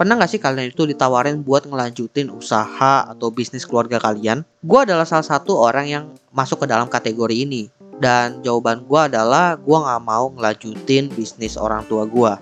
Pernah gak sih kalian itu ditawarin buat ngelanjutin usaha atau bisnis keluarga kalian? Gue adalah salah satu orang yang masuk ke dalam kategori ini. Dan jawaban gue adalah gue gak mau ngelanjutin bisnis orang tua gue.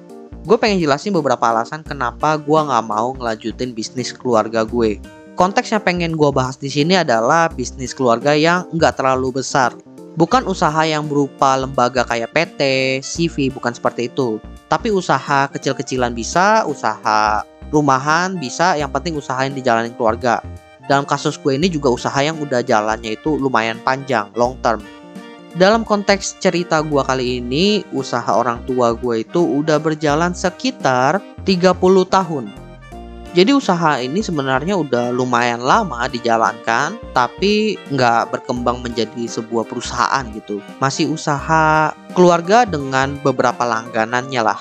Gue pengen jelasin beberapa alasan kenapa gue gak mau ngelanjutin bisnis keluarga gue. Konteks yang pengen gue bahas di sini adalah bisnis keluarga yang nggak terlalu besar. Bukan usaha yang berupa lembaga kayak PT, CV, bukan seperti itu. Tapi usaha kecil-kecilan bisa, usaha rumahan bisa, yang penting usaha yang dijalanin keluarga. Dalam kasus gue ini juga usaha yang udah jalannya itu lumayan panjang, long term. Dalam konteks cerita gue kali ini, usaha orang tua gue itu udah berjalan sekitar 30 tahun. Jadi usaha ini sebenarnya udah lumayan lama dijalankan, tapi nggak berkembang menjadi sebuah perusahaan gitu. Masih usaha keluarga dengan beberapa langganannya lah.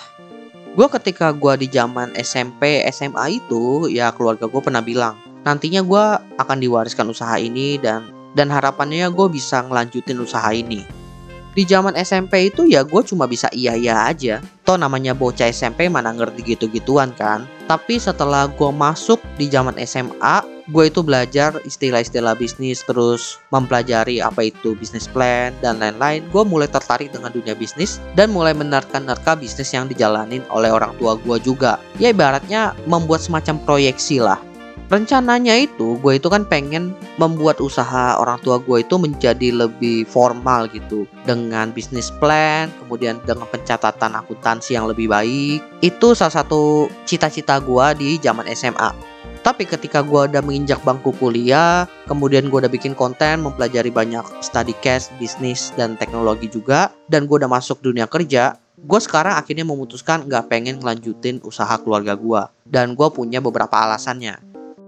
Gue ketika gue di zaman SMP, SMA itu, ya keluarga gue pernah bilang, nantinya gue akan diwariskan usaha ini dan dan harapannya gue bisa ngelanjutin usaha ini di zaman SMP itu ya gue cuma bisa iya-iya aja. Toh namanya bocah SMP mana ngerti gitu-gituan kan. Tapi setelah gue masuk di zaman SMA, gue itu belajar istilah-istilah bisnis terus mempelajari apa itu bisnis plan dan lain-lain. Gue mulai tertarik dengan dunia bisnis dan mulai menerka-nerka bisnis yang dijalanin oleh orang tua gue juga. Ya ibaratnya membuat semacam proyeksi lah rencananya itu gue itu kan pengen membuat usaha orang tua gue itu menjadi lebih formal gitu dengan bisnis plan kemudian dengan pencatatan akuntansi yang lebih baik itu salah satu cita-cita gue di zaman SMA tapi ketika gue udah menginjak bangku kuliah, kemudian gue udah bikin konten, mempelajari banyak study case, bisnis, dan teknologi juga, dan gue udah masuk dunia kerja, gue sekarang akhirnya memutuskan nggak pengen ngelanjutin usaha keluarga gue. Dan gue punya beberapa alasannya.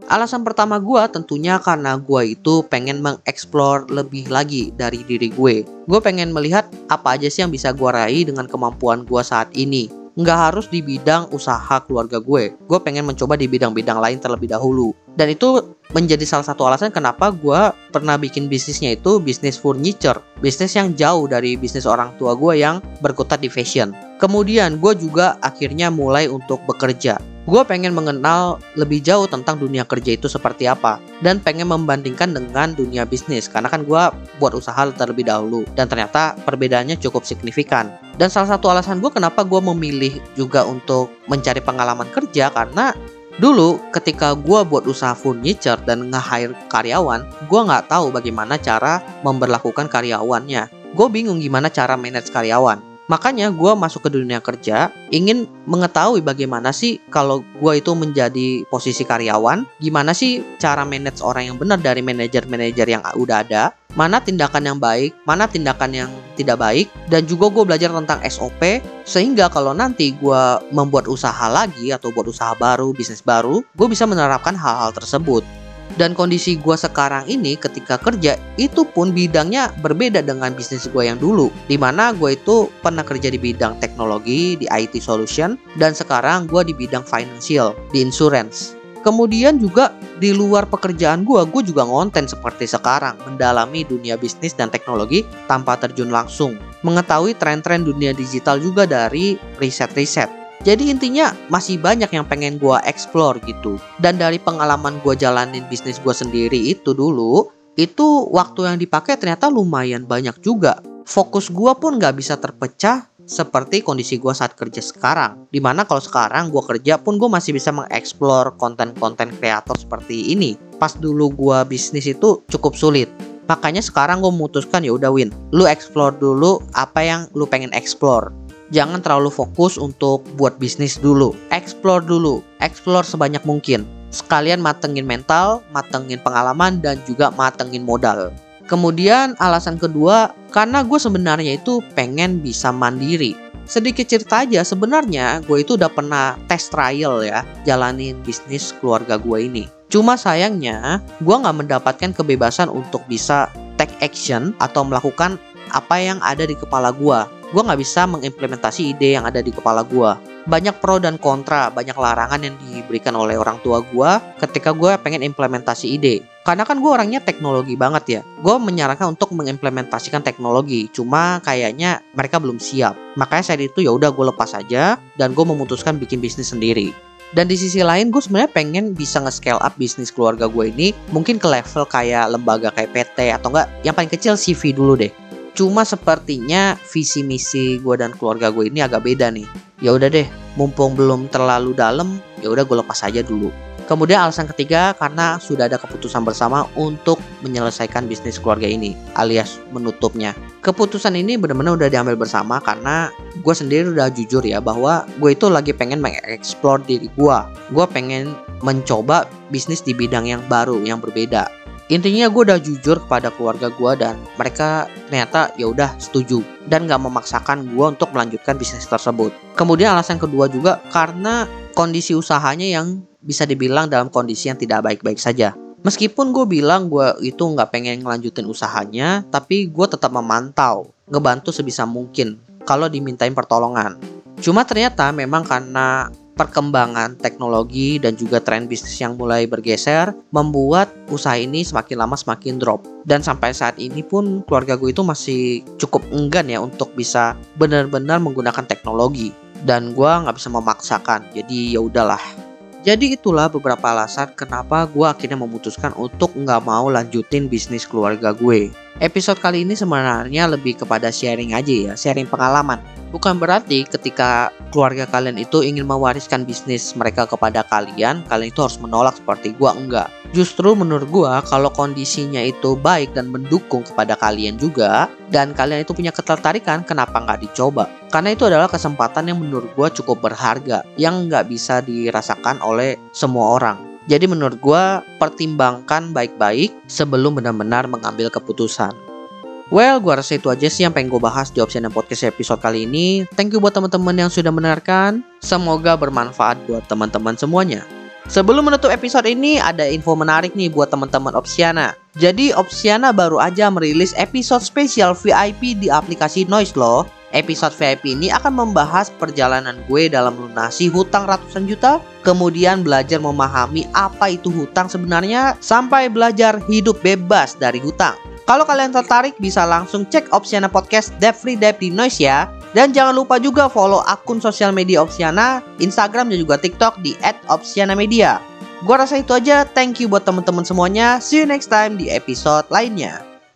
Alasan pertama gue tentunya karena gue itu pengen mengeksplor lebih lagi dari diri gue. Gue pengen melihat apa aja sih yang bisa gue raih dengan kemampuan gue saat ini. Nggak harus di bidang usaha keluarga gue. Gue pengen mencoba di bidang-bidang lain terlebih dahulu. Dan itu menjadi salah satu alasan kenapa gue pernah bikin bisnisnya itu bisnis furniture. Bisnis yang jauh dari bisnis orang tua gue yang berkutat di fashion. Kemudian gue juga akhirnya mulai untuk bekerja gue pengen mengenal lebih jauh tentang dunia kerja itu seperti apa dan pengen membandingkan dengan dunia bisnis karena kan gue buat usaha terlebih dahulu dan ternyata perbedaannya cukup signifikan dan salah satu alasan gue kenapa gue memilih juga untuk mencari pengalaman kerja karena Dulu ketika gue buat usaha furniture dan nge-hire karyawan, gue nggak tahu bagaimana cara memperlakukan karyawannya. Gue bingung gimana cara manage karyawan. Makanya gue masuk ke dunia kerja ingin mengetahui bagaimana sih kalau gue itu menjadi posisi karyawan, gimana sih cara manage orang yang benar dari manajer-manajer yang udah ada, mana tindakan yang baik, mana tindakan yang tidak baik, dan juga gue belajar tentang SOP sehingga kalau nanti gue membuat usaha lagi atau buat usaha baru, bisnis baru, gue bisa menerapkan hal-hal tersebut. Dan kondisi gue sekarang ini ketika kerja itu pun bidangnya berbeda dengan bisnis gue yang dulu. Di mana gue itu pernah kerja di bidang teknologi, di IT solution, dan sekarang gue di bidang financial, di insurance. Kemudian juga di luar pekerjaan gue, gue juga ngonten seperti sekarang, mendalami dunia bisnis dan teknologi tanpa terjun langsung. Mengetahui tren-tren dunia digital juga dari riset-riset jadi intinya masih banyak yang pengen gue explore gitu. Dan dari pengalaman gue jalanin bisnis gue sendiri itu dulu, itu waktu yang dipakai ternyata lumayan banyak juga. Fokus gue pun gak bisa terpecah seperti kondisi gue saat kerja sekarang. Di mana kalau sekarang gue kerja pun gue masih bisa mengeksplor konten-konten kreator seperti ini. Pas dulu gue bisnis itu cukup sulit. Makanya sekarang gue memutuskan ya udah Win, lu explore dulu apa yang lu pengen explore jangan terlalu fokus untuk buat bisnis dulu. Explore dulu, explore sebanyak mungkin. Sekalian matengin mental, matengin pengalaman, dan juga matengin modal. Kemudian alasan kedua, karena gue sebenarnya itu pengen bisa mandiri. Sedikit cerita aja, sebenarnya gue itu udah pernah test trial ya, jalanin bisnis keluarga gue ini. Cuma sayangnya, gue nggak mendapatkan kebebasan untuk bisa take action atau melakukan apa yang ada di kepala gue gue nggak bisa mengimplementasi ide yang ada di kepala gue. Banyak pro dan kontra, banyak larangan yang diberikan oleh orang tua gue ketika gue pengen implementasi ide. Karena kan gue orangnya teknologi banget ya. Gue menyarankan untuk mengimplementasikan teknologi, cuma kayaknya mereka belum siap. Makanya saat itu ya udah gue lepas aja dan gue memutuskan bikin bisnis sendiri. Dan di sisi lain gue sebenarnya pengen bisa nge-scale up bisnis keluarga gue ini mungkin ke level kayak lembaga kayak PT atau enggak yang paling kecil CV dulu deh. Cuma sepertinya visi misi gue dan keluarga gue ini agak beda nih. Ya udah deh, mumpung belum terlalu dalam, ya udah gue lepas aja dulu. Kemudian alasan ketiga karena sudah ada keputusan bersama untuk menyelesaikan bisnis keluarga ini alias menutupnya. Keputusan ini benar-benar udah diambil bersama karena gue sendiri udah jujur ya bahwa gue itu lagi pengen mengeksplor diri gue. Gue pengen mencoba bisnis di bidang yang baru, yang berbeda. Intinya gue udah jujur kepada keluarga gue dan mereka ternyata ya udah setuju dan gak memaksakan gue untuk melanjutkan bisnis tersebut. Kemudian alasan kedua juga karena kondisi usahanya yang bisa dibilang dalam kondisi yang tidak baik-baik saja. Meskipun gue bilang gue itu nggak pengen ngelanjutin usahanya, tapi gue tetap memantau, ngebantu sebisa mungkin kalau dimintain pertolongan. Cuma ternyata memang karena perkembangan teknologi dan juga tren bisnis yang mulai bergeser membuat usaha ini semakin lama semakin drop dan sampai saat ini pun keluarga gue itu masih cukup enggan ya untuk bisa benar-benar menggunakan teknologi dan gue nggak bisa memaksakan jadi ya udahlah jadi itulah beberapa alasan kenapa gue akhirnya memutuskan untuk nggak mau lanjutin bisnis keluarga gue. Episode kali ini sebenarnya lebih kepada sharing aja ya, sharing pengalaman. Bukan berarti ketika keluarga kalian itu ingin mewariskan bisnis mereka kepada kalian, kalian itu harus menolak seperti gue enggak. Justru menurut gue kalau kondisinya itu baik dan mendukung kepada kalian juga, dan kalian itu punya ketertarikan, kenapa nggak dicoba? Karena itu adalah kesempatan yang menurut gue cukup berharga, yang nggak bisa dirasakan oleh semua orang. Jadi menurut gue pertimbangkan baik-baik sebelum benar-benar mengambil keputusan. Well, gue rasa itu aja sih yang pengen gue bahas di opsi dan podcast episode kali ini. Thank you buat teman-teman yang sudah mendengarkan. Semoga bermanfaat buat teman-teman semuanya. Sebelum menutup episode ini, ada info menarik nih buat teman-teman Opsiana. Jadi Opsiana baru aja merilis episode spesial VIP di aplikasi Noise loh. Episode VIP ini akan membahas perjalanan gue dalam lunasi hutang ratusan juta, kemudian belajar memahami apa itu hutang sebenarnya, sampai belajar hidup bebas dari hutang. Kalau kalian tertarik bisa langsung cek Opsiana Podcast Debt Free Debt di Noise ya. Dan jangan lupa juga follow akun sosial media Opsiana, Instagram dan juga TikTok di @opsianamedia. Gua rasa itu aja. Thank you buat teman-teman semuanya. See you next time di episode lainnya.